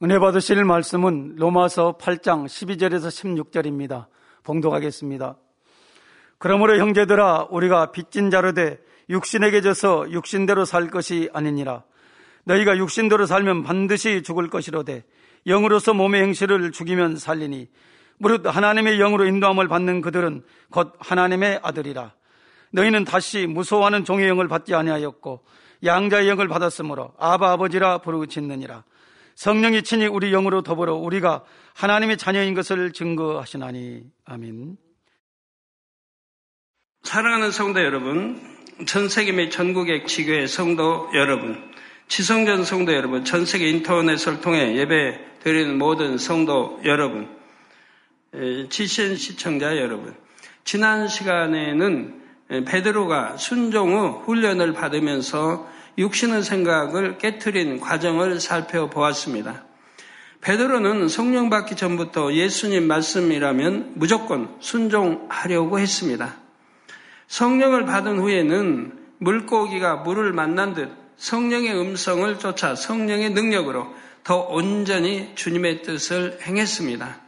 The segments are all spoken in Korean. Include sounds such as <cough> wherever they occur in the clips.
은혜 받으실 말씀은 로마서 8장 12절에서 16절입니다. 봉독하겠습니다. 그러므로 형제들아 우리가 빚진 자로 돼 육신에게 져서 육신대로 살 것이 아니니라. 너희가 육신대로 살면 반드시 죽을 것이로되 영으로서 몸의 행실을 죽이면 살리니 무릇 하나님의 영으로 인도함을 받는 그들은 곧 하나님의 아들이라. 너희는 다시 무서워하는 종의 영을 받지 아니하였고 양자의 영을 받았으므로 아바 아버지라 부르짖느니라. 성령이 친히 우리 영으로 더불어 우리가 하나님의 자녀인 것을 증거하시나니 아멘. 사랑하는 성도 여러분, 전 세계 및 전국의 지교의 성도 여러분, 지성전 성도 여러분, 전 세계 인터넷을 통해 예배 드리는 모든 성도 여러분, 지신 시청자 여러분, 지난 시간에는 베드로가 순종 후 훈련을 받으면서 육신의 생각을 깨뜨린 과정을 살펴보았습니다. 베드로는 성령 받기 전부터 예수님 말씀이라면 무조건 순종하려고 했습니다. 성령을 받은 후에는 물고기가 물을 만난 듯 성령의 음성을 쫓아 성령의 능력으로 더 온전히 주님의 뜻을 행했습니다.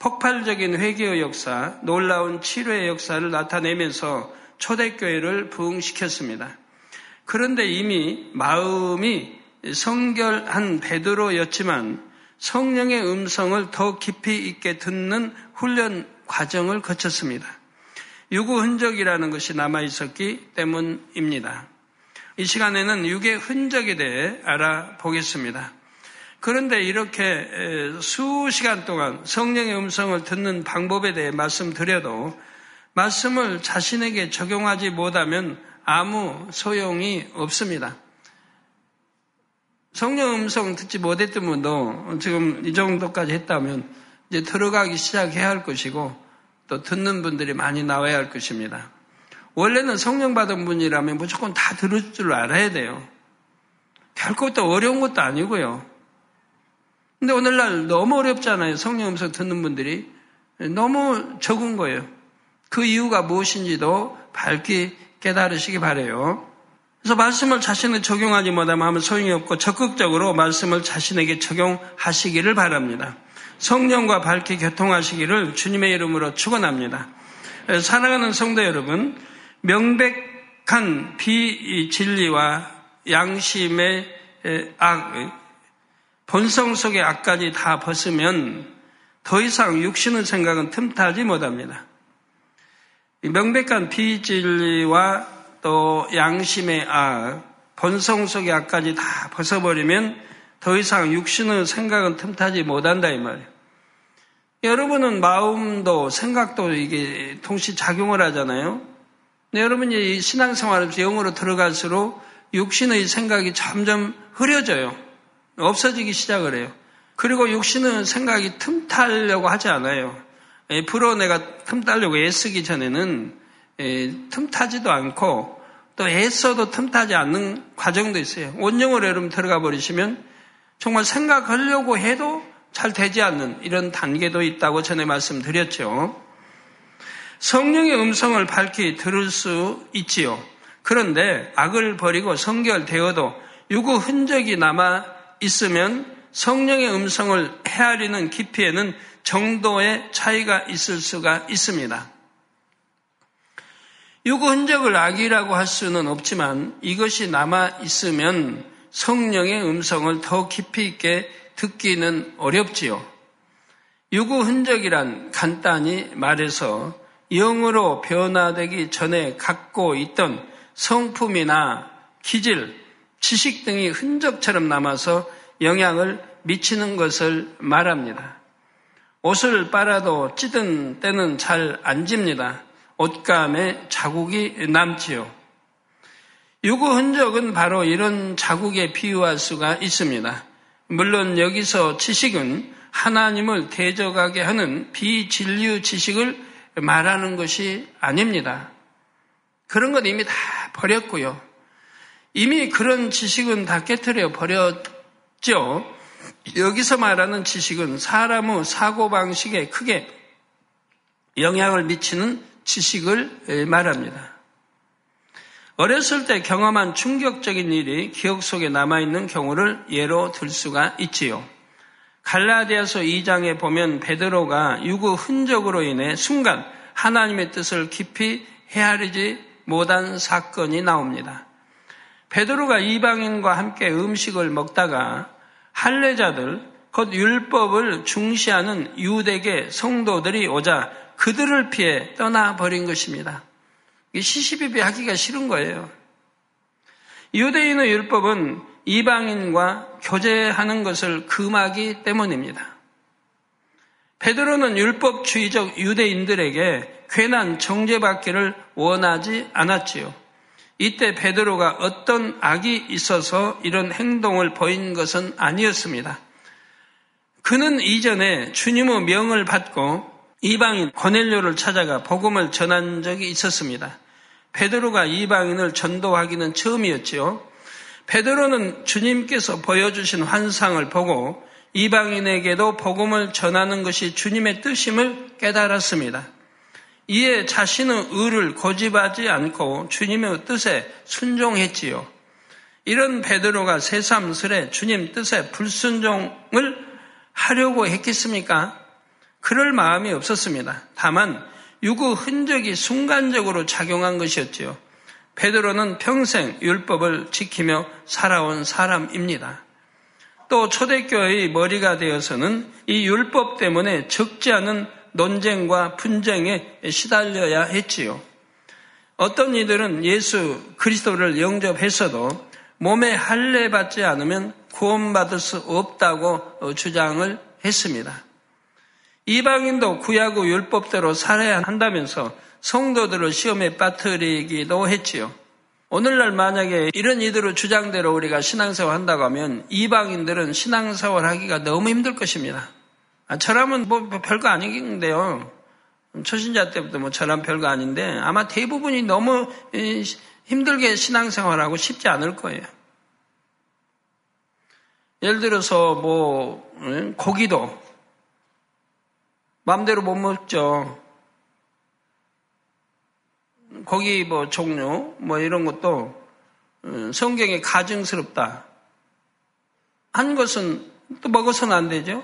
폭발적인 회개의 역사, 놀라운 치료의 역사를 나타내면서 초대교회를 부흥시켰습니다. 그런데 이미 마음이 성결한 베드로였지만 성령의 음성을 더 깊이 있게 듣는 훈련 과정을 거쳤습니다. 유구 흔적이라는 것이 남아 있었기 때문입니다. 이 시간에는 육의 흔적에 대해 알아보겠습니다. 그런데 이렇게 수시간 동안 성령의 음성을 듣는 방법에 대해 말씀드려도 말씀을 자신에게 적용하지 못하면 아무 소용이 없습니다. 성령 음성 듣지 못했던 분도 지금 이 정도까지 했다면 이제 들어가기 시작해야 할 것이고 또 듣는 분들이 많이 나와야 할 것입니다. 원래는 성령 받은 분이라면 무조건 다 들을 줄 알아야 돼요. 결코 또 어려운 것도 아니고요. 근데 오늘날 너무 어렵잖아요. 성령 음성 듣는 분들이. 너무 적은 거예요. 그 이유가 무엇인지도 밝히 깨달으시기 바래요. 그래서 말씀을 자신에 적용하지 못하면 소용이 없고 적극적으로 말씀을 자신에게 적용하시기를 바랍니다. 성령과 밝게 교통하시기를 주님의 이름으로 축원합니다. 사랑하는 성도 여러분, 명백한 비진리와 양심의 악, 본성 속의 악까지 다 벗으면 더 이상 육신의 생각은 틈타지 못합니다. 명백한 비진리와 또 양심의 악, 본성 속의 악까지 다 벗어버리면 더 이상 육신의 생각은 틈타지 못한다 이 말이에요. 여러분은 마음도 생각도 이게 동시 작용을 하잖아요. 여러분이 신앙생활에서 영으로 들어갈수록 육신의 생각이 점점 흐려져요. 없어지기 시작을 해요. 그리고 육신의 생각이 틈타려고 하지 않아요. 프로 내가 틈 따려고 애쓰기 전에는 틈 타지도 않고 또 애써도 틈 타지 않는 과정도 있어요. 원령으로 여러분 들어가 버리시면 정말 생각하려고 해도 잘 되지 않는 이런 단계도 있다고 전에 말씀드렸죠. 성령의 음성을 밝히 들을 수 있지요. 그런데 악을 버리고 성결되어도 유구 흔적이 남아 있으면 성령의 음성을 헤아리는 깊이에는 정도의 차이가 있을 수가 있습니다. 유구 흔적을 악이라고 할 수는 없지만 이것이 남아 있으면 성령의 음성을 더 깊이 있게 듣기는 어렵지요. 유구 흔적이란 간단히 말해서 영으로 변화되기 전에 갖고 있던 성품이나 기질, 지식 등이 흔적처럼 남아서 영향을 미치는 것을 말합니다. 옷을 빨아도 찌든 때는 잘 안 집니다. 옷감에 자국이 남지요. 유구 흔적은 바로 이런 자국에 비유할 수가 있습니다. 물론 여기서 지식은 하나님을 대적하게 하는 비진류 지식을 말하는 것이 아닙니다. 그런 건 이미 다 버렸고요. 이미 그런 지식은 다 깨뜨려 버렸죠. 여기서 말하는 지식은 사람의 사고방식에 크게 영향을 미치는 지식을 말합니다. 어렸을 때 경험한 충격적인 일이 기억 속에 남아있는 경우를 예로 들 수가 있지요. 갈라디아서 2장에 보면 베드로가 유구 흔적으로 인해 순간 하나님의 뜻을 깊이 헤아리지 못한 사건이 나옵니다. 베드로가 이방인과 함께 음식을 먹다가 할례자들 곧 율법을 중시하는 유대계 성도들이 오자 그들을 피해 떠나 버린 것입니다. 시시비비 하기가 싫은 거예요. 유대인의 율법은 이방인과 교제하는 것을 금하기 때문입니다. 베드로는 율법주의적 유대인들에게 괜한 정죄받기를 원하지 않았지요. 이때 베드로가 어떤 악이 있어서 이런 행동을 보인 것은 아니었습니다. 그는 이전에 주님의 명을 받고 이방인 고넬료를 찾아가 복음을 전한 적이 있었습니다. 베드로가 이방인을 전도하기는 처음이었지요. 베드로는 주님께서 보여주신 환상을 보고 이방인에게도 복음을 전하는 것이 주님의 뜻임을 깨달았습니다. 이에 자신의 의를 고집하지 않고 주님의 뜻에 순종했지요. 이런 베드로가 새삼스레 주님 뜻에 불순종을 하려고 했겠습니까? 그럴 마음이 없었습니다. 다만 유구 흔적이 순간적으로 작용한 것이었지요. 베드로는 평생 율법을 지키며 살아온 사람입니다. 또 초대교회의 머리가 되어서는 이 율법 때문에 적지 않은 논쟁과 분쟁에 시달려야 했지요. 어떤 이들은 예수 그리스도를 영접했어도 몸에 할례 받지 않으면 구원받을 수 없다고 주장을 했습니다. 이방인도 구약 의 율법대로 살아야 한다면서 성도들을 시험에 빠뜨리기도 했지요. 오늘날 만약에 이런 이들의 주장대로 우리가 신앙생활 한다고 하면 이방인들은 신앙생활 하기가 너무 힘들 것입니다. 아, 저라면 뭐 별거 아닌데요. 초신자 때부터 뭐 저랑 별거 아닌데 아마 대부분이 너무 힘들게 신앙생활하고 쉽지 않을 거예요. 예를 들어서 뭐 고기도 마음대로 못 먹죠. 고기 뭐 종류 뭐 이런 것도 성경에 가증스럽다. 한 것은 또 먹어서는 안 되죠.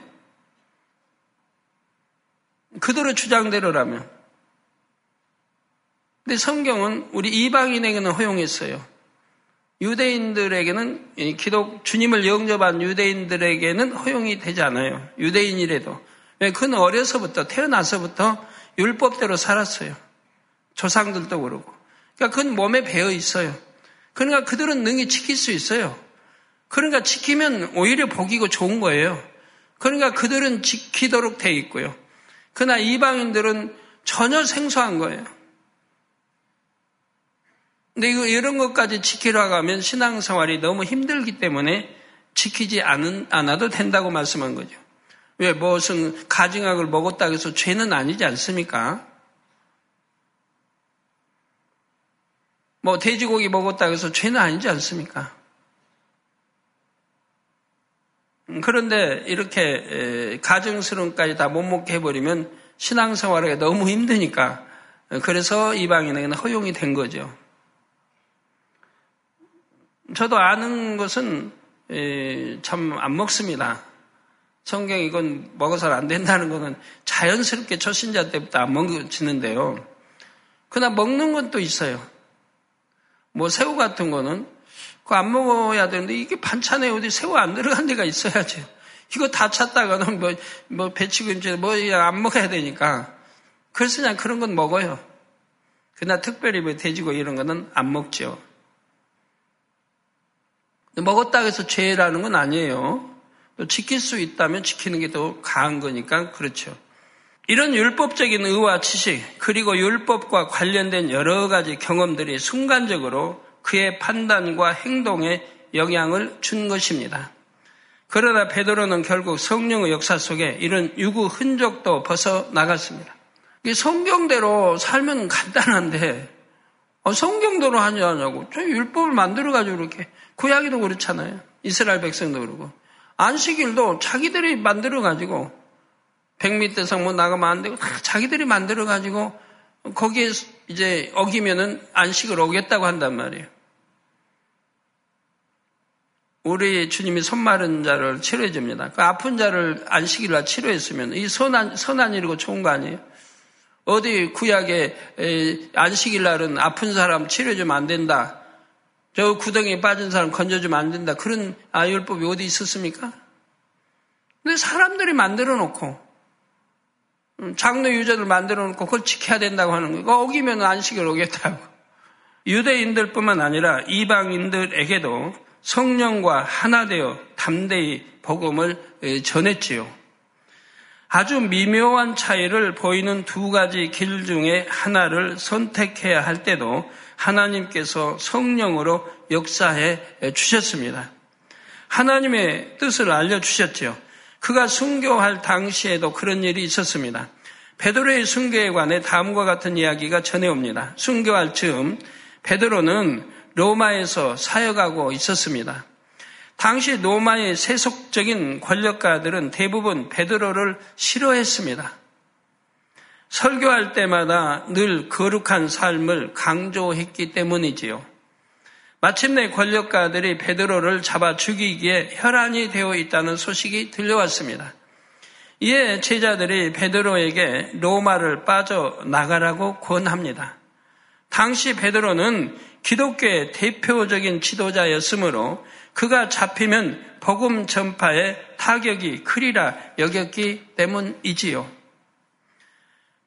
그대로 주장대로라면. 근데 성경은 우리 이방인에게는 허용했어요. 유대인들에게는 기독 주님을 영접한 유대인들에게는 허용이 되지 않아요. 유대인이라도. 왜? 그는 어려서부터 태어나서부터 율법대로 살았어요. 조상들도 그러고. 그러니까 그건 몸에 배어 있어요. 그러니까 그들은 능히 지킬 수 있어요. 그러니까 지키면 오히려 복이고 좋은 거예요. 그러니까 그들은 지키도록 돼 있고요. 그러나 이방인들은 전혀 생소한 거예요. 근데 이거 이런 것까지 지키려고 하면 신앙생활이 너무 힘들기 때문에 지키지 않아도 된다고 말씀한 거죠. 왜 무슨 가증학을 먹었다 해서 죄는 아니지 않습니까? 뭐 돼지고기 먹었다 해서 죄는 아니지 않습니까? 그런데 이렇게 가정스러움까지 다 못 먹게 해버리면 신앙생활하기 너무 힘드니까 그래서 이방인에게는 허용이 된 거죠. 저도 아는 것은 참 안 먹습니다. 성경 이건 먹어서는 안 된다는 것은 자연스럽게 초신자 때부터 안 먹어지는데요. 그러나 먹는 건 또 있어요. 뭐 새우 같은 거는 그거 안 먹어야 되는데 이게 반찬에 어디 새우 안 들어간 데가 있어야지. 이거 다 찾다가는 뭐, 뭐 배치김치 뭐안 먹어야 되니까. 그래서 그냥 그런 건 먹어요. 그러나 특별히 뭐 돼지고 이런 거는 안 먹죠. 먹었다 해서 죄라는 건 아니에요. 또 지킬 수 있다면 지키는 게 더 강한 거니까 그렇죠. 이런 율법적인 의와 지식, 그리고 율법과 관련된 여러 가지 경험들이 순간적으로 그의 판단과 행동에 영향을 준 것입니다. 그러나 베드로는 결국 성령의 역사 속에 이런 유구 흔적도 벗어 나갔습니다. 성경대로 살면 간단한데 어, 성경대로 하냐고. 저 율법을 만들어가지고 이렇게 구약에도 그렇잖아요. 이스라엘 백성도 그러고 안식일도 자기들이 만들어가지고 백미대상 뭐 나가면 안 되고 다 자기들이 만들어가지고 거기에 이제 어기면은 안식을 오겠다고 한단 말이에요. 우리 주님이 손 마른 자를 치료해 줍니다. 그 아픈 자를 안식일날 치료했으면 이 선한, 선한 일이고 좋은 거 아니에요? 어디 구약에 안식일날은 아픈 사람 치료해 주면 안 된다. 저 구덩이에 빠진 사람 건져주면 안 된다. 그런 아율법이 어디 있었습니까? 근데 사람들이 만들어 놓고 음, 장로 유저들 만들어 놓고 그걸 지켜야 된다고 하는 거예요. 어기면 안식을 오겠다고. 유대인들뿐만 아니라 이방인들에게도 성령과 하나 되어 담대히 복음을 전했지요. 아주 미묘한 차이를 보이는 두 가지 길 중에 하나를 선택해야 할 때도 하나님께서 성령으로 역사해 주셨습니다. 하나님의 뜻을 알려주셨죠. 그가 순교할 당시에도 그런 일이 있었습니다. 베드로의 순교에 관해 다음과 같은 이야기가 전해옵니다. 순교할 즈음 베드로는 로마에서 사역하고 있었습니다. 당시 로마의 세속적인 권력가들은 대부분 베드로를 싫어했습니다. 설교할 때마다 늘 거룩한 삶을 강조했기 때문이지요. 마침내 권력가들이 베드로를 잡아 죽이기에 혈안이 되어 있다는 소식이 들려왔습니다. 이에 제자들이 베드로에게 로마를 빠져나가라고 권합니다. 당시 베드로는 기독교의 대표적인 지도자였으므로 그가 잡히면 복음 전파에 타격이 크리라 여겼기 때문이지요.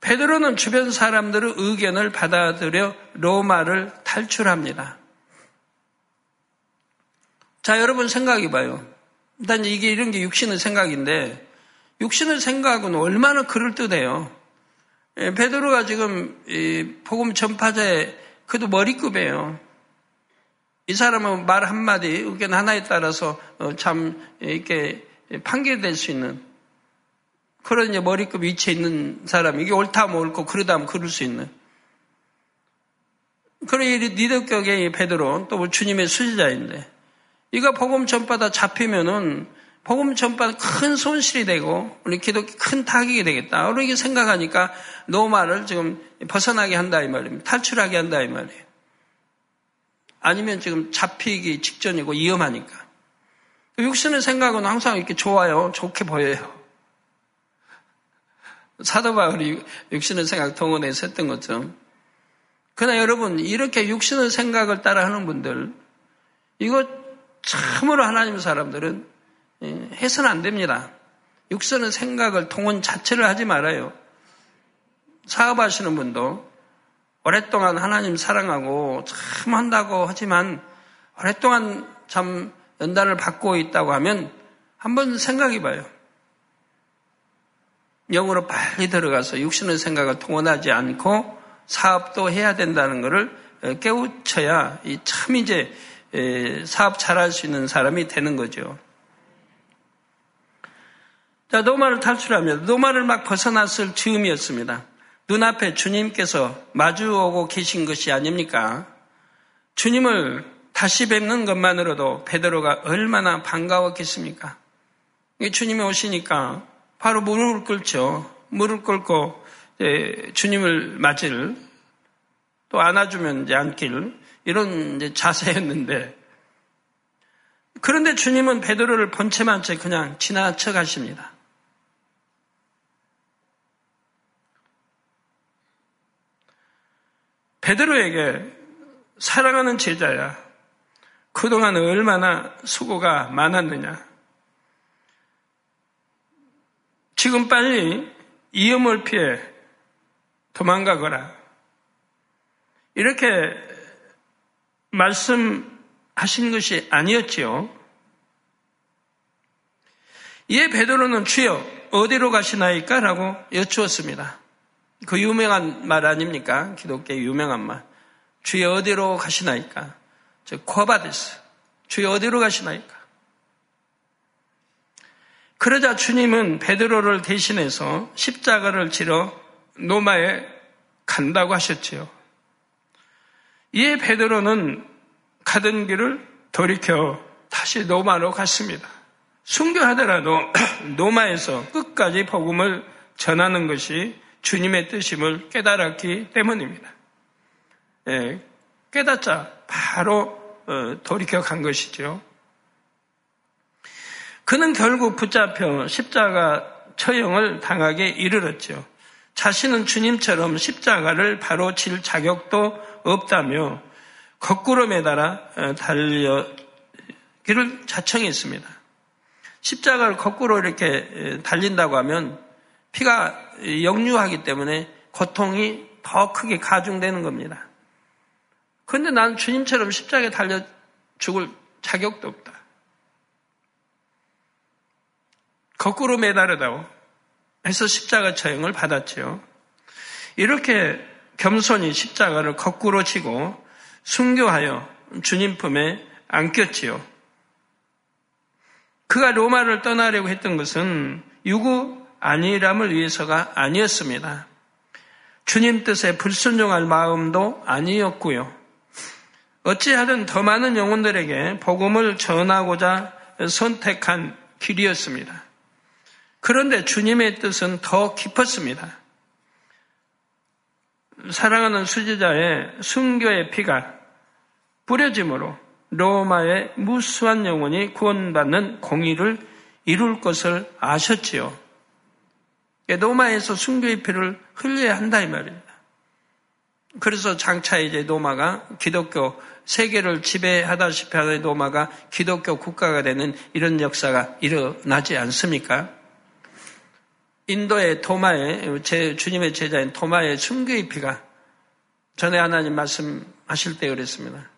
베드로는 주변 사람들의 의견을 받아들여 로마를 탈출합니다. 자, 여러분 생각해 봐요. 일단 이게 이런 게 육신의 생각인데 육신의 생각은 얼마나 그럴듯해요. 예, 베드로가 지금 복음 전파자의 그도 머리급이에요. 이 사람은 말 한마디, 의견 하나에 따라서 어, 참 이렇게 판결될 수 있는 그런 이제 머리급 위치에 있는 사람, 이게 옳다 하면 옳고 그러다 하면 그럴 수 있는. 그런 리더격의 베드로, 또 주님의 수지자인데, 이거 복음 전파다 잡히면은 복음 전파는 큰 손실이 되고 우리 기독교 큰 타격이 되겠다. 이렇게 생각하니까 노마를 지금 벗어나게 한다 이 말입니다. 탈출하게 한다 이 말이에요. 아니면 지금 잡히기 직전이고 위험하니까. 육신의 생각은 항상 이렇게 좋아요. 좋게 보여요. 사도 바울이 육신의 생각 동원해서 했던 것처럼. 그러나 여러분, 이렇게 육신의 생각을 따라 하는 분들, 이거 참으로 하나님 사람들은 예, 해서는 안 됩니다. 육신의 생각을 통원 자체를 하지 말아요. 사업하시는 분도 오랫동안 하나님 사랑하고 참 한다고 하지만 오랫동안 참 연단을 받고 있다고 하면 한번 생각해 봐요. 영으로 빨리 들어가서 육신의 생각을 통원하지 않고 사업도 해야 된다는 것을 깨우쳐야 참 이제 사업 잘할 수 있는 사람이 되는 거죠. 자, 노마를 탈출하며 노마를 막 벗어났을 즈음이었습니다. 눈앞에 주님께서 마주오고 계신 것이 아닙니까? 주님을 다시 뵙는 것만으로도 베드로가 얼마나 반가웠겠습니까? 주님이 오시니까 바로 무릎을 꿇죠. 무릎 꿇고 주님을 맞을 또 안아주면 이제 안길 이런 자세였는데 그런데 주님은 베드로를 본체만 채 그냥 지나쳐 가십니다. 베드로에게 사랑하는 제자야. 그동안 얼마나 수고가 많았느냐. 지금 빨리 이음을 피해 도망가거라. 이렇게 말씀하신 것이 아니었지요. 이에 베드로는 주여 어디로 가시나이까? 라고 여쭈었습니다. 그 유명한 말 아닙니까? 기독교의 유명한 말. 주여 어디로 가시나이까? 저 코바데스. 주여 어디로 가시나이까? 그러자 주님은 베드로를 대신해서 십자가를 지러 노마에 간다고 하셨지요. 이에 베드로는 가던 길을 돌이켜 다시 노마로 갔습니다. 순교하더라도 <clears throat> 노마에서 끝까지 복음을 전하는 것이 주님의 뜻임을 깨달았기 때문입니다. 예, 깨닫자 바로 어, 돌이켜 간 것이죠. 그는 결국 붙잡혀 십자가 처형을 당하게 이르렀죠. 자신은 주님처럼 십자가를 바로 칠 자격도 없다며 거꾸로 매달아 어, 달려기를 자청했습니다. 십자가를 거꾸로 이렇게 달린다고 하면 피가 역류하기 때문에 고통이 더 크게 가중되는 겁니다. 그런데 난 주님처럼 십자가에 달려 죽을 자격도 없다. 거꾸로 매달으다고 해서 십자가 처형을 받았지요. 이렇게 겸손히 십자가를 거꾸로 치고 순교하여 주님 품에 안겼지요. 그가 로마를 떠나려고 했던 것은 유구 안일함을 위해서가 아니었습니다. 주님 뜻에 불순종할 마음도 아니었고요. 어찌하든 더 많은 영혼들에게 복음을 전하고자 선택한 길이었습니다. 그런데 주님의 뜻은 더 깊었습니다. 사랑하는 수지자의 순교의 피가 뿌려짐으로 로마의 무수한 영혼이 구원받는 공의를 이룰 것을 아셨지요. 로마에서 순교의 피를 흘려야 한다 이 말입니다. 그래서 장차 이제 로마가 기독교 세계를 지배하다시피 하는 로마가 기독교 국가가 되는 이런 역사가 일어나지 않습니까? 인도의 토마의 제 주님의 제자인 토마의 순교의 피가 전에 하나님 말씀하실 때 그랬습니다.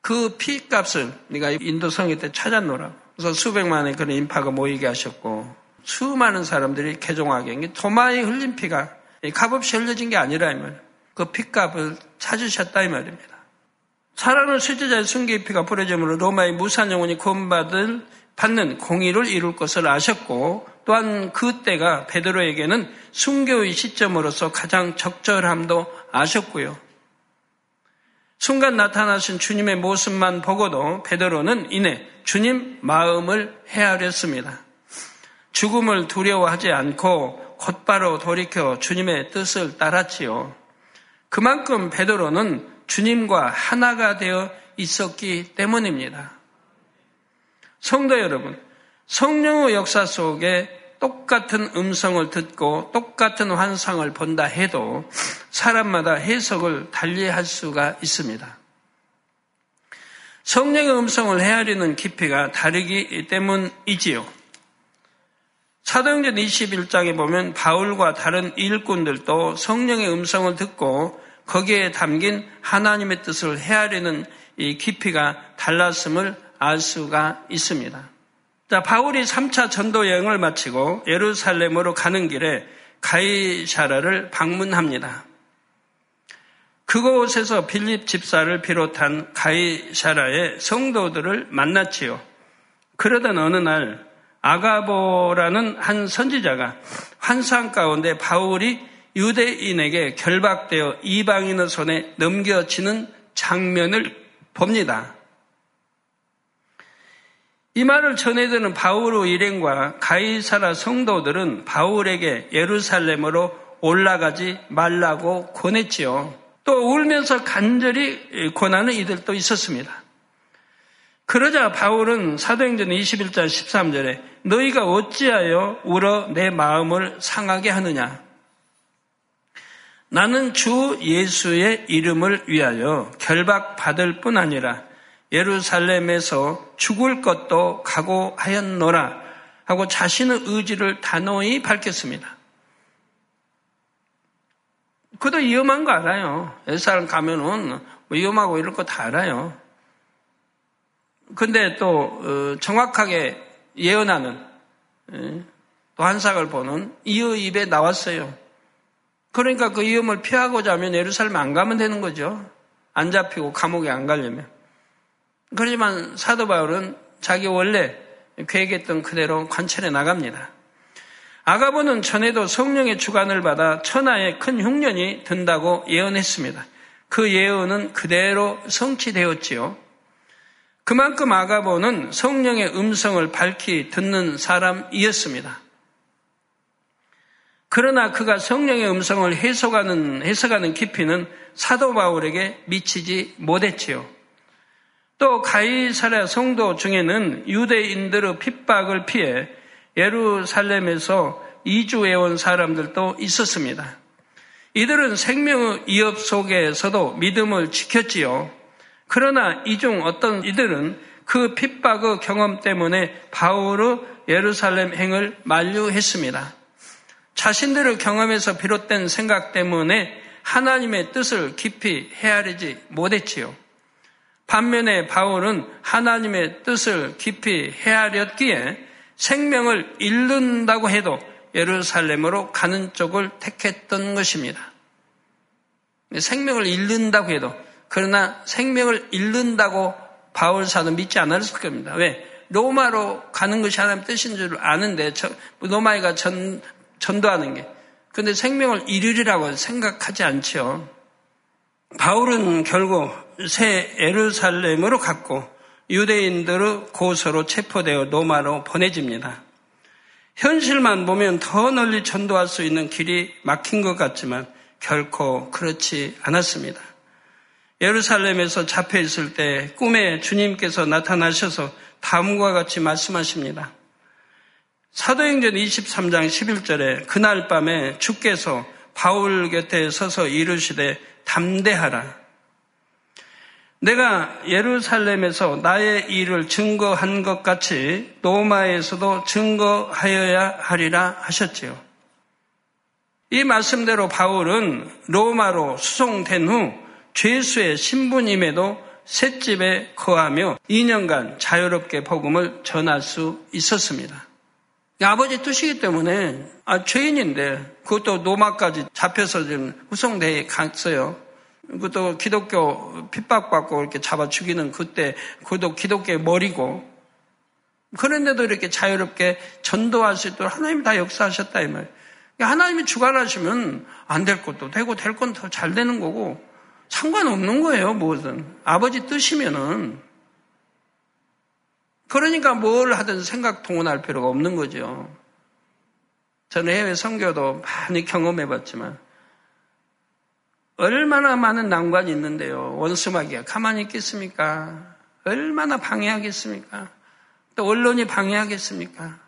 그 피값을 네가 인도 성에 때 찾아놓으라. 그래서 수백만의 그런 인파가 모이게 하셨고 수많은 사람들이 개종하게 토마의 흘린 피가 값없이 흘려진 게 아니라 이 말. 그 피값을 찾으셨다 이 말입니다. 사랑하는 수제자의 순교의 피가 뿌려짐으로 로마의 무산 영혼이 구원받을 받는 공의를 이룰 것을 아셨고 또한 그때가 베드로에게는 순교의 시점으로서 가장 적절함도 아셨고요. 순간 나타나신 주님의 모습만 보고도 베드로는 이내 주님 마음을 헤아렸습니다. 죽음을 두려워하지 않고 곧바로 돌이켜 주님의 뜻을 따랐지요. 그만큼 베드로는 주님과 하나가 되어 있었기 때문입니다. 성도 여러분, 성령의 역사 속에 똑같은 음성을 듣고 똑같은 환상을 본다 해도 사람마다 해석을 달리 할 수가 있습니다. 성령의 음성을 헤아리는 깊이가 다르기 때문이지요. 사도행전 21장에 보면 바울과 다른 일꾼들도 성령의 음성을 듣고 거기에 담긴 하나님의 뜻을 헤아리는 이 깊이가 달랐음을 알 수가 있습니다. 자, 바울이 3차 전도 여행을 마치고 예루살렘으로 가는 길에 가이샤라를 방문합니다. 그곳에서 빌립 집사를 비롯한 가이샤라의 성도들을 만났지요. 그러던 어느 날 아가보라는 한 선지자가 환상 가운데 바울이 유대인에게 결박되어 이방인의 손에 넘겨지는 장면을 봅니다. 이 말을 전해드는 바울의 일행과 가이사라 성도들은 바울에게 예루살렘으로 올라가지 말라고 권했지요. 또 울면서 간절히 권하는 이들도 있었습니다. 그러자 바울은 사도행전 21장 13절에 너희가 어찌하여 울어 내 마음을 상하게 하느냐? 나는 주 예수의 이름을 위하여 결박받을 뿐 아니라 예루살렘에서 죽을 것도 각오하였노라 하고 자신의 의지를 단호히 밝혔습니다. 그도 위험한 거 알아요. 예루살렘 가면은 위험하고 이럴 거다 알아요. 근데 또 어, 정확하게 예언하는 예, 또 한삭을 보는 이의 입에 나왔어요. 그러니까 그 위험을 피하고자 하면 예루살렘 안 가면 되는 거죠. 안 잡히고 감옥에 안 가려면. 그렇지만 사도 바울은 자기 원래 계획했던 그대로 관찰해 나갑니다. 아가보는 전에도 성령의 주관을 받아 천하에 큰 흉년이 든다고 예언했습니다. 그 예언은 그대로 성취되었지요. 그만큼 아가보는 성령의 음성을 밝히 듣는 사람이었습니다. 그러나 그가 성령의 음성을 해석하는, 해석하는 깊이는 사도 바울에게 미치지 못했지요. 또 가이사라 성도 중에는 유대인들의 핍박을 피해 예루살렘에서 이주해 온 사람들도 있었습니다. 이들은 생명의 위협 속에서도 믿음을 지켰지요. 그러나 이 중 어떤 이들은 그 핍박의 경험 때문에 바울의 예루살렘 행을 만류했습니다. 자신들의 경험에서 비롯된 생각 때문에 하나님의 뜻을 깊이 헤아리지 못했지요. 반면에 바울은 하나님의 뜻을 깊이 헤아렸기에 생명을 잃는다고 해도 예루살렘으로 가는 쪽을 택했던 것입니다. 생명을 잃는다고 해도 그러나 생명을 잃는다고 바울사는 믿지 않았을 겁니다. 왜? 로마로 가는 것이 하나님 뜻인 줄 아는데 로마에가 전, 전도하는 게. 근데 생명을 잃으리라고 생각하지 않지요. 바울은 결국 새 에르살렘으로 갔고 유대인들의 고소로 체포되어 로마로 보내집니다. 현실만 보면 더 널리 전도할 수 있는 길이 막힌 것 같지만 결코 그렇지 않았습니다. 예루살렘에서 잡혀 있을 때 꿈에 주님께서 나타나셔서 다음과 같이 말씀하십니다. 사도행전 23장 11절에 그날 밤에 주께서 바울 곁에 서서 이르시되 담대하라. 내가 예루살렘에서 나의 일을 증거한 것 같이 로마에서도 증거하여야 하리라 하셨지요. 이 말씀대로 바울은 로마로 수송된 후 죄수의 신부님에도 셋집에 거하며 2년간 자유롭게 복음을 전할 수 있었습니다. 아버지 뜻이기 때문에 아, 죄인인데 그것도 노마까지 잡혀서 지금 후성대에 갔어요. 그것도 기독교 핍박받고 이렇게 잡아 죽이는 그때 그것도 기독교의 머리고 그런데도 이렇게 자유롭게 전도할 수 있도록 하나님이 다 역사하셨다 이 말이에요. 하나님이 주관하시면 안 될 것도 되고 될 건 더 잘 되는 거고 상관없는 거예요, 뭐든. 아버지 뜻이면은. 그러니까 뭘 하든 생각 동원할 필요가 없는 거죠. 저는 해외 선교도 많이 경험해 봤지만 얼마나 많은 난관이 있는데요. 원수마귀가 가만히 있겠습니까? 얼마나 방해하겠습니까? 또 언론이 방해하겠습니까?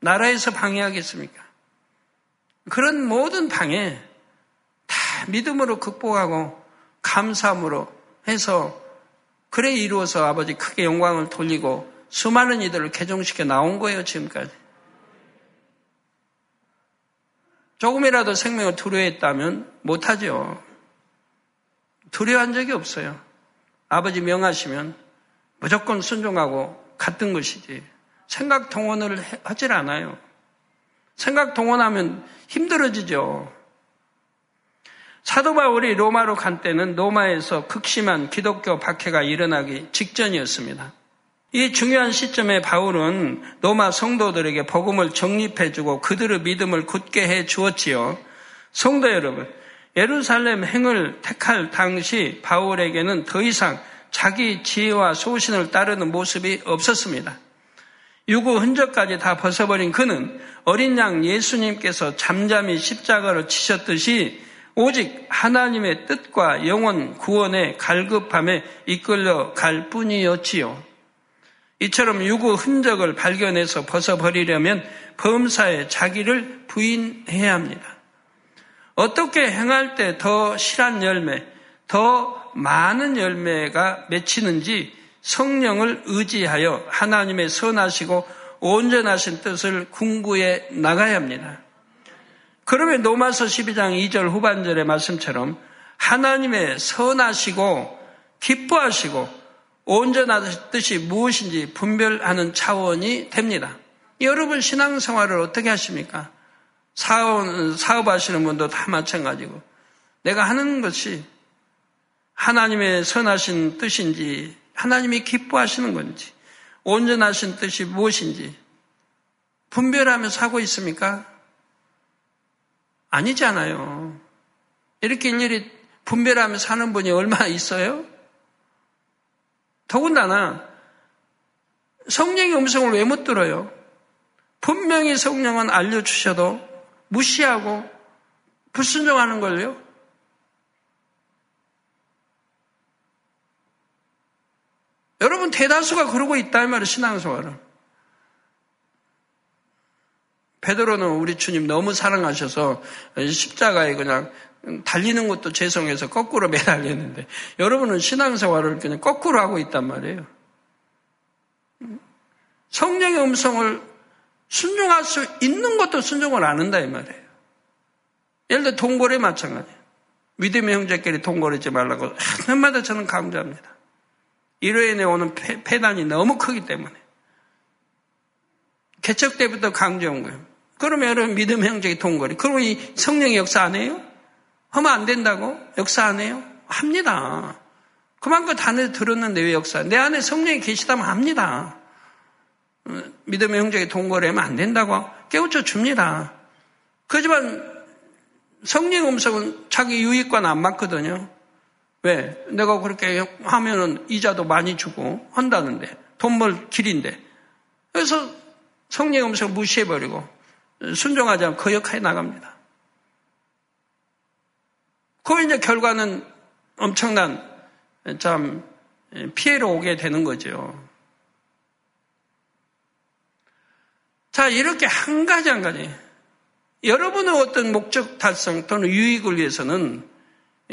나라에서 방해하겠습니까? 그런 모든 방해 다 믿음으로 극복하고 감사함으로 해서 그래 이루어서 아버지 크게 영광을 돌리고 수많은 이들을 개종시켜 나온 거예요, 지금까지. 조금이라도 생명을 두려워했다면 못하죠. 두려워한 적이 없어요. 아버지 명하시면 무조건 순종하고 같은 것이지. 생각 동원을 하질 않아요. 생각 동원하면 힘들어지죠. 사도 바울이 로마로 간 때는 로마에서 극심한 기독교 박해가 일어나기 직전이었습니다. 이 중요한 시점에 바울은 로마 성도들에게 복음을 정립해주고 그들의 믿음을 굳게 해 주었지요. 성도 여러분, 예루살렘 행을 택할 당시 바울에게는 더 이상 자기 지혜와 소신을 따르는 모습이 없었습니다. 유구 흔적까지 다 벗어버린 그는 어린 양 예수님께서 잠잠히 십자가를 치셨듯이 오직 하나님의 뜻과 영원 구원의 갈급함에 이끌려 갈 뿐이었지요. 이처럼 유구 흔적을 발견해서 벗어버리려면 범사에 자기를 부인해야 합니다. 어떻게 행할 때 더 실한 열매, 더 많은 열매가 맺히는지 성령을 의지하여 하나님의 선하시고 온전하신 뜻을 궁구해 나가야 합니다. 그러면 로마서 12장 2절 후반절의 말씀처럼 하나님의 선하시고 기뻐하시고 온전한 뜻이 무엇인지 분별하는 차원이 됩니다. 여러분 신앙생활을 어떻게 하십니까? 사업, 사업하시는 분도 다 마찬가지고 내가 하는 것이 하나님의 선하신 뜻인지 하나님이 기뻐하시는 건지 온전하신 뜻이 무엇인지 분별하면서 하고 있습니까? 아니잖아요. 이렇게 일일이 분별하며 사는 분이 얼마나 있어요? 더군다나 성령의 음성을 왜 못 들어요? 분명히 성령은 알려주셔도 무시하고 불순종하는 걸요? 여러분 대다수가 그러고 있다 이 말이에요 신앙생활을 베드로는 우리 주님 너무 사랑하셔서 십자가에 그냥 달리는 것도 죄송해서 거꾸로 매달렸는데 여러분은 신앙생활을 그냥 거꾸로 하고 있단 말이에요. 성령의 음성을 순종할 수 있는 것도 순종을 안 한다 이 말이에요. 예를 들어 동거래 마찬가지예요. 믿음의 형제끼리 동거리지 말라고 하나마다 저는 강조합니다. 이로 인해 오는 폐단이 너무 크기 때문에 개척 때부터 강조한 거예요. 그러면 믿음 형제의 동거리. 그러면 이 성령의 역사 안 해요? 하면 안 된다고? 역사 안 해요? 합니다. 그만큼 단을 들었는데 왜 역사? 내 안에 성령이 계시다면 합니다. 어, 믿음의 형제의 동거래하면 안 된다고 깨우쳐 줍니다. 그렇지만 성령 음성은 자기 유익과는 안 맞거든요. 왜? 내가 그렇게 하면은 이자도 많이 주고 한다는데 돈 벌 길인데 그래서 성령 음성을 무시해버리고 순종하지 않고 거역해 나갑니다. 그 이제 결과는 엄청난 참 피해를 오게 되는 거죠. 자, 이렇게 한 가지 한 가지. 여러분의 어떤 목적 달성 또는 유익을 위해서는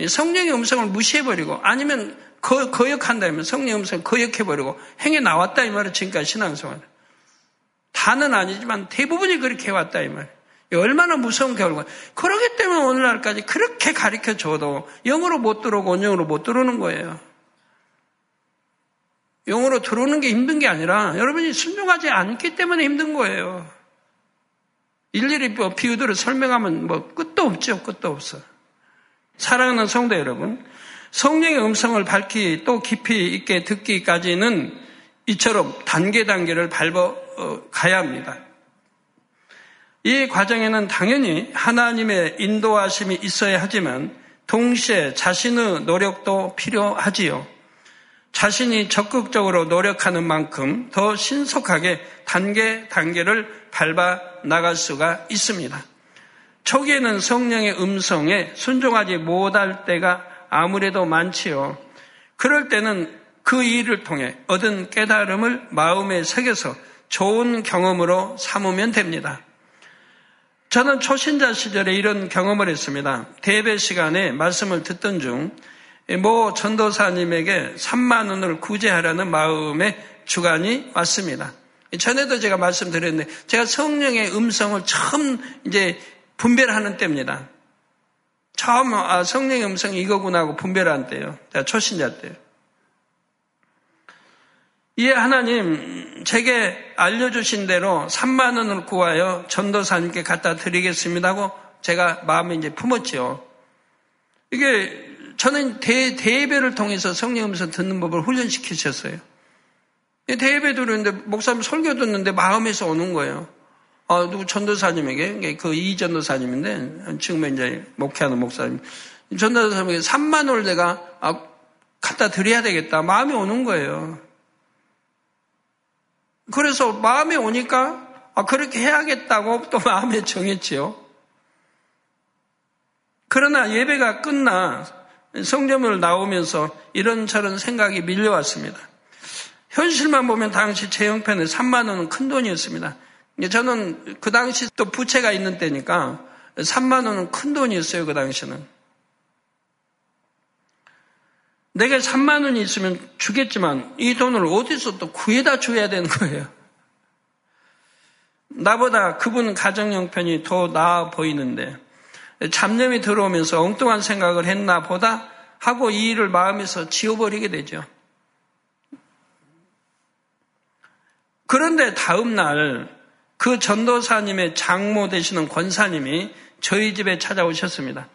성령의 음성을 무시해버리고 아니면 거, 거역한다면 성령의 음성을 거역해버리고 행해 나왔다 이 말은 지금까지 신앙생활. 다는 아니지만 대부분이 그렇게 해왔다 이 말. 얼마나 무서운 결과. 그러기 때문에 오늘날까지 그렇게 가르쳐 줘도 영어로 못 들어오고 원영으로 못 들어오는 거예요. 영어로 들어오는 게 힘든 게 아니라 여러분이 순종하지 않기 때문에 힘든 거예요. 일일이 뭐 비유들을 설명하면 뭐 끝도 없죠. 끝도 없어. 사랑하는 성도 여러분, 성령의 음성을 밝히 또 깊이 있게 듣기까지는 이처럼 단계 단계를 밟아 어, 가야 합니다. 이 과정에는 당연히 하나님의 인도하심이 있어야 하지만 동시에 자신의 노력도 필요하지요. 자신이 적극적으로 노력하는 만큼 더 신속하게 단계 단계를 밟아 나갈 수가 있습니다. 초기에는 성령의 음성에 순종하지 못할 때가 아무래도 많지요. 그럴 때는 그 일을 통해 얻은 깨달음을 마음에 새겨서 좋은 경험으로 삼으면 됩니다. 저는 초신자 시절에 이런 경험을 했습니다. 대배 시간에 말씀을 듣던 중 모 전도사님에게 3만 원을 구제하라는 마음의 주관이 왔습니다. 전에도 제가 말씀드렸는데 제가 성령의 음성을 처음 이제 분별하는 때입니다. 처음 아, 성령의 음성이 이거구나 하고 분별한 때요. 제가 초신자 때요. 이에 하나님 제게 알려주신 대로 3만 원을 구하여 전도사님께 갖다 드리겠습니다 하고 제가 마음에 이제 품었죠. 이게 저는 대, 대예배를 통해서 성령 음성 듣는 법을 훈련시키셨어요. 대예배 들었는데 목사님 설교 듣는데 마음에서 오는 거예요. 아, 누구 전도사님에게, 그 이 전도사님인데, 지금 이제 목회하는 목사님. 전도사님에게 3만 원을 내가 아, 갖다 드려야 되겠다. 마음이 오는 거예요. 그래서 마음에 오니까 아, 그렇게 해야겠다고 또 <laughs> 마음에 정했지요. 그러나 예배가 끝나 성전을 나오면서 이런저런 생각이 밀려왔습니다. 현실만 보면 당시 제 형편에 3만 원은 큰 돈이었습니다. 저는 그 당시 또 부채가 있는 때니까 3만 원은 큰 돈이었어요, 그 당시는. 내가 3만 원이 있으면 주겠지만 이 돈을 어디서 또 구해다 줘야 되는 거예요. 나보다 그분 가정 형편이 더 나아 보이는데 잡념이 들어오면서 엉뚱한 생각을 했나 보다 하고 이 일을 마음에서 지워버리게 되죠. 그런데 다음 날 그 전도사님의 장모 되시는 권사님이 저희 집에 찾아오셨습니다.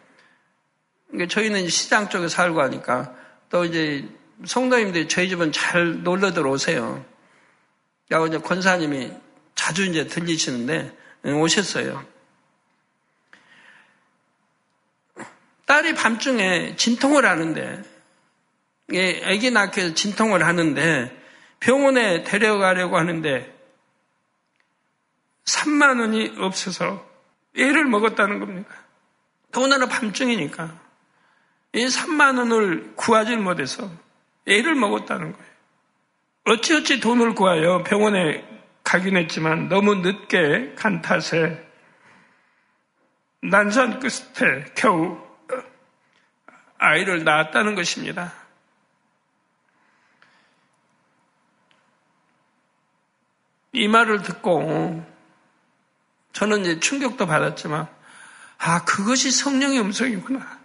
저희는 시장 쪽에 살고 하니까 또 이제 성도님들이 저희 집은 잘 놀러 들어오세요. 야, 이제 권사님이 자주 이제 들리시는데 오셨어요. 딸이 밤중에 진통을 하는데, 애기 낳기 위해서 진통을 하는데 병원에 데려가려고 하는데 3만 원이 없어서 애를 먹었다는 겁니다. 더군다나 밤중이니까. 이 3만 원을 구하지 못해서 애를 먹었다는 거예요. 어찌어찌 돈을 구하여 병원에 가긴 했지만 너무 늦게 간 탓에 난산 끝에 겨우 아이를 낳았다는 것입니다. 이 말을 듣고 저는 이제 충격도 받았지만 아 그것이 성령의 음성이구나.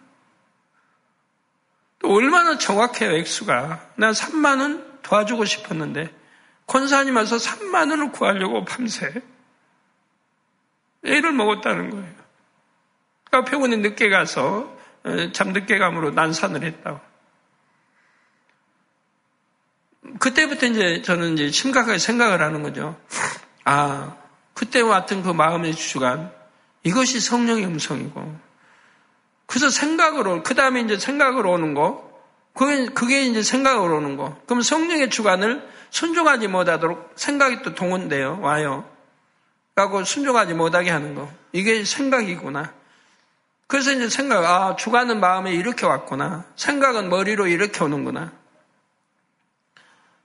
또 얼마나 정확해요 액수가. 난 3만 원 도와주고 싶었는데 권사님 와서 3만 원을 구하려고 밤새 애를 먹었다는 거예요. 그러니까 병원에 늦게 가서 어, 잠늦게 감으로 난산을 했다고. 그때부터 이제 저는 이제 심각하게 생각을 하는 거죠. 아, 그때 왔던 그 마음의 주간, 이것이 성령의 음성이고. 그래서 생각으로, 그 다음에 이제 생각으로 오는 거, 그게, 그게 이제 생각으로 오는 거. 그럼 성령의 주관을 순종하지 못하도록 생각이 또 동원돼요. 와요. 라고 순종하지 못하게 하는 거. 이게 생각이구나. 그래서 이제 생각, 아, 주관은 마음에 이렇게 왔구나. 생각은 머리로 이렇게 오는구나.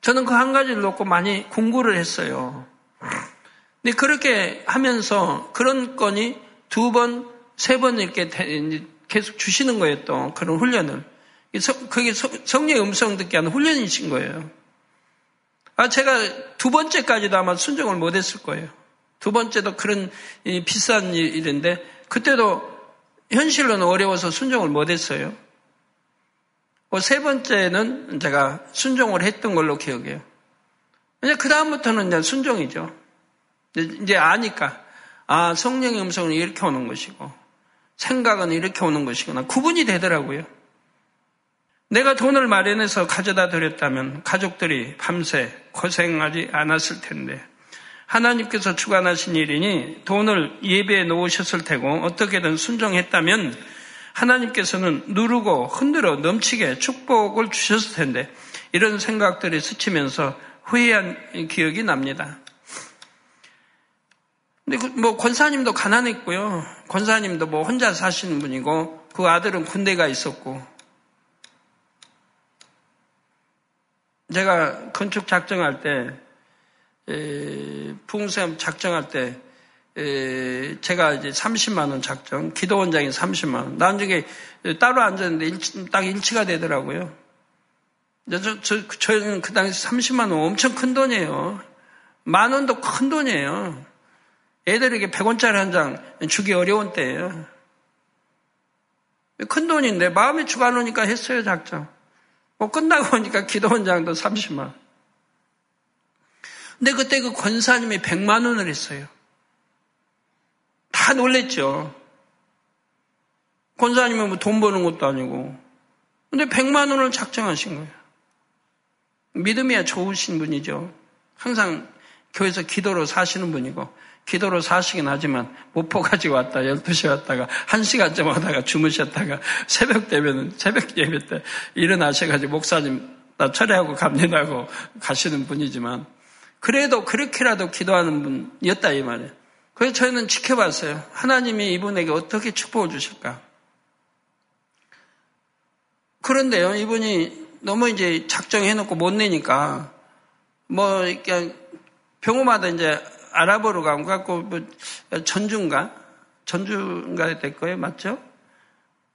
저는 그 한 가지를 놓고 많이 공부를 했어요. 근데 그렇게 하면서 그런 건이 두 번, 세 번 이렇게 계속 주시는 거예요, 또. 그런 훈련을. 그게 성령의 음성 듣게 하는 훈련이신 거예요. 아, 제가 두 번째까지도 아마 순종을 못 했을 거예요. 두 번째도 그런 비싼 일인데, 그때도 현실로는 어려워서 순종을 못 했어요. 뭐세 번째는 제가 순종을 했던 걸로 기억해요. 이제 그다음부터는 이제 순종이죠. 이제 아니까. 아, 성령의 음성은 이렇게 오는 것이고, 생각은 이렇게 오는 것이구나. 구분이 되더라고요. 내가 돈을 마련해서 가져다 드렸다면 가족들이 밤새 고생하지 않았을 텐데, 하나님께서 주관하신 일이니 돈을 예배에 놓으셨을 테고, 어떻게든 순종했다면 하나님께서는 누르고 흔들어 넘치게 축복을 주셨을 텐데 이런 생각들이 스치면서 후회한 기억이 납니다. 근데 그 뭐 권사님도 가난했고요. 권사님도 뭐 혼자 사시는 분이고 그 아들은 군대가 있었고 제가 건축 작정할 때 풍수염 작정할 때 에, 제가 이제 30만 원 작정, 기도 원장이 30만 원. 나중에 따로 앉았는데 일치, 딱 일치가 되더라고요. 저, 저, 저는 그 당시 30만 원 엄청 큰 돈이에요. 만 원도 큰 돈이에요. 애들에게 100원짜리 한 장 주기 어려운 때예요. 큰 돈인데 마음이 주관오니까 했어요 작정. 뭐 끝나고 오니까 기도 원장도 30만 원. 근데 그때 그 권사님이 100만 원을 했어요. 다 놀랬죠. 권사님은 뭐 돈 버는 것도 아니고. 근데 100만 원을 작정하신 거예요. 믿음이야 좋으신 분이죠. 항상 교회에서 기도로 사시는 분이고, 기도로 사시긴 하지만, 못포 가지고 왔다, 12시 왔다가, 1시간쯤 하다가 주무셨다가, 새벽 되면은, 새벽 예배 때 일어나셔가지고, 목사님, 나 철회하고 갑니다고 가시는 분이지만, 그래도 그렇게라도 기도하는 분이었다, 이 말이에요. 그래서 저희는 지켜봤어요. 하나님이 이분에게 어떻게 축복을 주실까? 그런데요, 이분이 너무 이제 작정해놓고 못 내니까, 뭐, 그냥 병원마다 이제 알아보러 가고, 갖고, 뭐, 전주인가? 전주인가 될 거예요, 맞죠?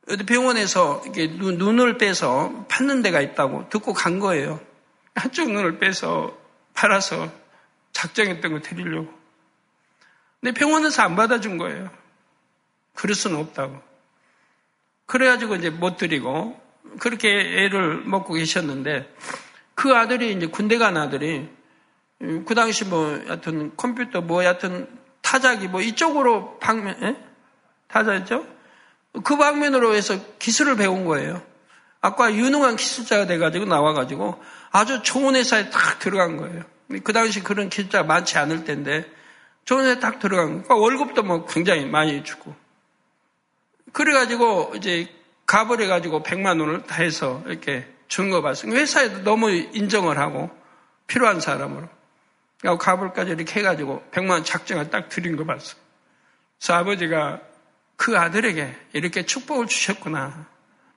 어디 병원에서 이렇게 눈 을 빼서 팠는 데가 있다고 듣고 간 거예요. 한쪽 눈을 빼서 팔아서 작정했던 거 드리려고. 근데 병원에서 안 받아준 거예요. 그럴 수는 없다고. 그래가지고 이제 못 드리고 그렇게 애를 먹고 계셨는데 그 아들이 이제 군대 간 아들이 그 당시 뭐 여하튼 컴퓨터 뭐 여하튼 타자기 뭐 이쪽으로 방면 에? 타자였죠? 그 방면으로 해서 기술을 배운 거예요. 아까 유능한 기술자가 돼가지고 나와가지고 아주 좋은 회사에 딱 들어간 거예요. 그 당시 그런 기술자가 많지 않을 텐데 좋은 딱 들어간 거. 그러니까 월급도 뭐 굉장히 많이 주고. 그래가지고 이제 갑을 해가지고 100만 원을 다 해서 이렇게 준 거 봤어요. 회사에도 너무 인정을 하고 필요한 사람으로. 그리고 갑을까지 이렇게 해가지고 100만 원 작정을 딱 드린 거 봤어요. 그래서 아버지가 그 아들에게 이렇게 축복을 주셨구나.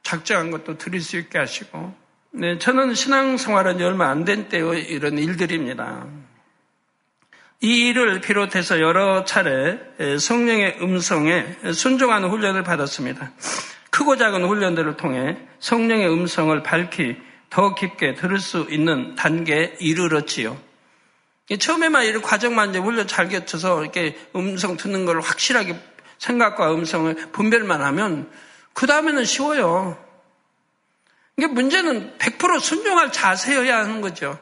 작정한 것도 드릴 수 있게 하시고 네, 저는 신앙생활은 얼마 안 된 때의 이런 일들입니다. 이 일을 비롯해서 여러 차례 성령의 음성에 순종하는 훈련을 받았습니다. 크고 작은 훈련들을 통해 성령의 음성을 밝히 더 깊게 들을 수 있는 단계에 이르렀지요. 처음에만 이런 과정만 이제 훈련 잘 갖춰서 이렇게 음성 듣는 걸 확실하게 생각과 음성을 분별만 하면 그 다음에는 쉬워요. 이게 문제는 100% 순종할 자세여야 하는 거죠.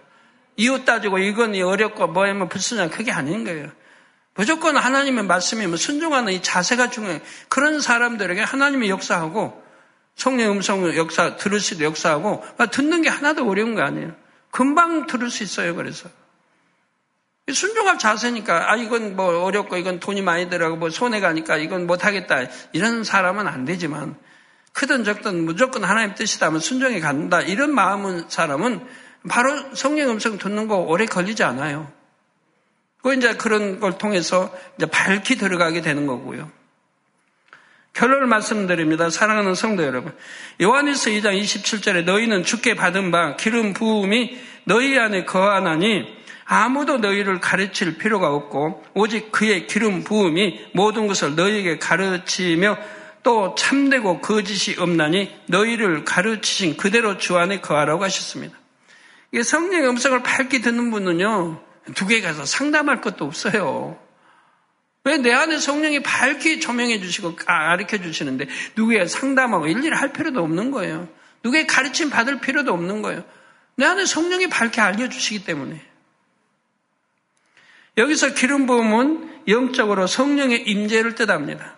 이웃 따지고 이건 어렵고 뭐하면 불순냐 그게 아닌 거예요. 무조건 하나님의 말씀이면 순종하는 이 자세가 중요해요. 그런 사람들에게 하나님의 역사하고 성령 음성 역사 들을 수도 역사하고 듣는 게 하나도 어려운 거 아니에요. 금방 들을 수 있어요. 그래서 순종할 자세니까 아 이건 뭐 어렵고 이건 돈이 많이 들어가고 뭐 손해 가니까 이건 못 하겠다 이런 사람은 안 되지만 크든 적든 무조건 하나님 뜻이다 면 순종해 간다 이런 마음은 사람은 바로 성령 음성 듣는 거 오래 걸리지 않아요. 그 이제 그런 걸 통해서 이제 밝히 들어가게 되는 거고요. 결론을 말씀드립니다. 사랑하는 성도 여러분. 요한일서 2장 27절에 너희는 주께 받은 바 기름 부음이 너희 안에 거하나니 아무도 너희를 가르칠 필요가 없고 오직 그의 기름 부음이 모든 것을 너희에게 가르치며 또 참되고 거짓이 없나니 너희를 가르치신 그대로 주 안에 거하라고 하셨습니다. 성령의 음성을 밝게 듣는 분은요, 두개 가서 상담할 것도 없어요. 왜 내 안에 성령이 밝게 조명해 주시고 가르쳐 주시는데 누구에 상담하고 일일이 할 필요도 없는 거예요. 누구의 가르침 받을 필요도 없는 거예요. 내 안에 성령이 밝게 알려주시기 때문에. 여기서 기름 부음은 영적으로 성령의 임재를 뜻합니다.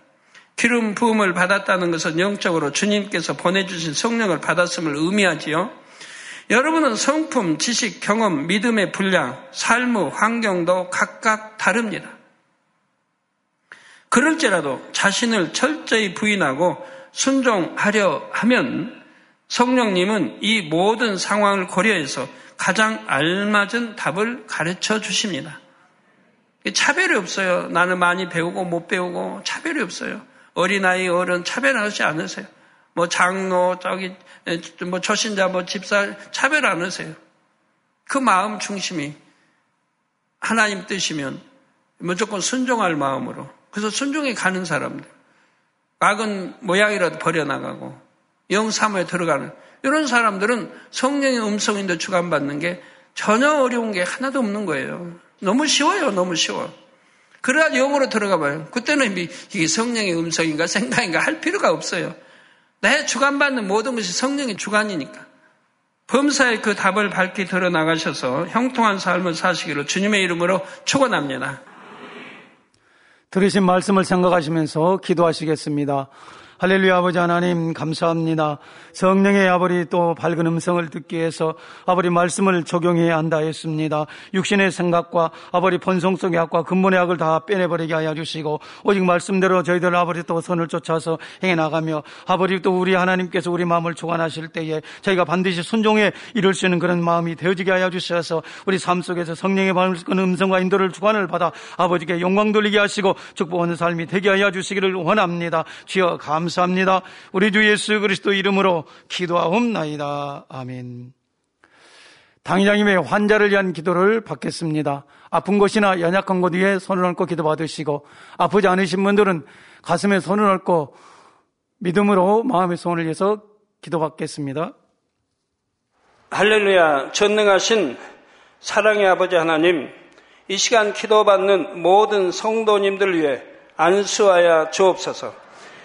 기름 부음을 받았다는 것은 영적으로 주님께서 보내주신 성령을 받았음을 의미하지요. 여러분은 성품, 지식, 경험, 믿음의 분량, 삶의 환경도 각각 다릅니다. 그럴지라도 자신을 철저히 부인하고 순종하려 하면 성령님은 이 모든 상황을 고려해서 가장 알맞은 답을 가르쳐 주십니다. 차별이 없어요. 나는 많이 배우고 못 배우고 차별이 없어요. 어린아이, 어른 차별하지 않으세요. 뭐 장로, 저기 뭐 초신자, 뭐 집사 차별 안 하세요. 그 마음 중심이 하나님 뜻이면 무조건 순종할 마음으로. 그래서 순종에 가는 사람들. 막은 모양이라도 버려나가고 영사모에 들어가는 이런 사람들은 성령의 음성인데 주관받는 게 전혀 어려운 게 하나도 없는 거예요. 너무 쉬워요. 너무 쉬워. 그래야 영으로 들어가 봐요. 그때는 이게 성령의 음성인가 생각인가 할 필요가 없어요. 내 주관받는 모든 것이 성령의 주관이니까. 범사의 그 답을 밝히 드러나가셔서 형통한 삶을 사시기로 주님의 이름으로 축원합니다. 들으신 말씀을 생각하시면서 기도하시겠습니다. 할렐루야 아버지 하나님 감사합니다. 성령의 아버지 또 밝은 음성을 듣기 위해서 아버지 말씀을 적용해야 한다 했습니다. 육신의 생각과 아버지 본성성의 악과 근본의 악을 다 빼내버리게 하여 주시고 오직 말씀대로 저희들 아버지 또 선을 쫓아서 행해 나가며 아버지 또 우리 하나님께서 우리 마음을 주관하실 때에 저희가 반드시 순종에 이룰 수 있는 그런 마음이 되어지게 하여 주셔서 우리 삶 속에서 성령의 밝은 음성과 인도를 주관을 받아 아버지께 영광 돌리게 하시고 축복하는 삶이 되게 하여 주시기를 원합니다. 주여 감사 감사합니다. 우리 주 예수 그리스도 이름으로 기도하옵나이다. 아멘. 당장님의 환자를 위한 기도를 받겠습니다. 아픈 곳이나 연약한 곳 위에 손을 얹고 기도 받으시고 아프지 않으신 분들은 가슴에 손을 얹고 믿음으로 마음의 손을 위해서 기도 받겠습니다. 할렐루야 전능하신 사랑의 아버지 하나님 이 시간 기도받는 모든 성도님들 위해 안수하여 주옵소서.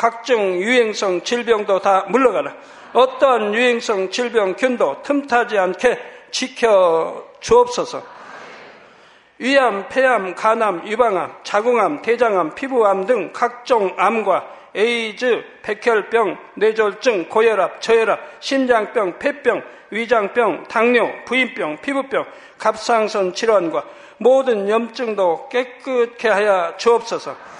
각종 유행성 질병도 다 물러가라. 어떠한 유행성 질병균도 틈타지 않게 지켜 주옵소서. 위암, 폐암, 간암, 유방암, 자궁암, 대장암, 피부암 등 각종 암과 에이즈, 백혈병, 뇌졸중, 고혈압, 저혈압, 심장병, 폐병, 위장병, 당뇨, 부인병, 피부병, 갑상선 질환과 모든 염증도 깨끗게 하여 주옵소서.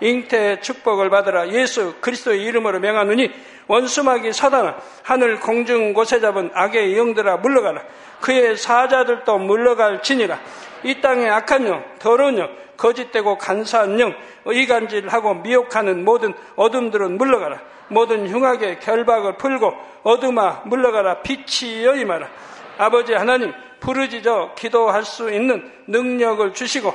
잉태의 축복을 받으라. 예수 그리스도의 이름으로 명하노니 원수막이 사단아 하늘 공중 곳에 잡은 악의 영들아 물러가라. 그의 사자들도 물러갈 지니라. 이 땅의 악한 영 더러운 영 거짓되고 간사한 영 의간질하고 미혹하는 모든 어둠들은 물러가라. 모든 흉악의 결박을 풀고 어둠아 물러가라. 빛이 여 임하라. 아버지 하나님 부르짖어 기도할 수 있는 능력을 주시고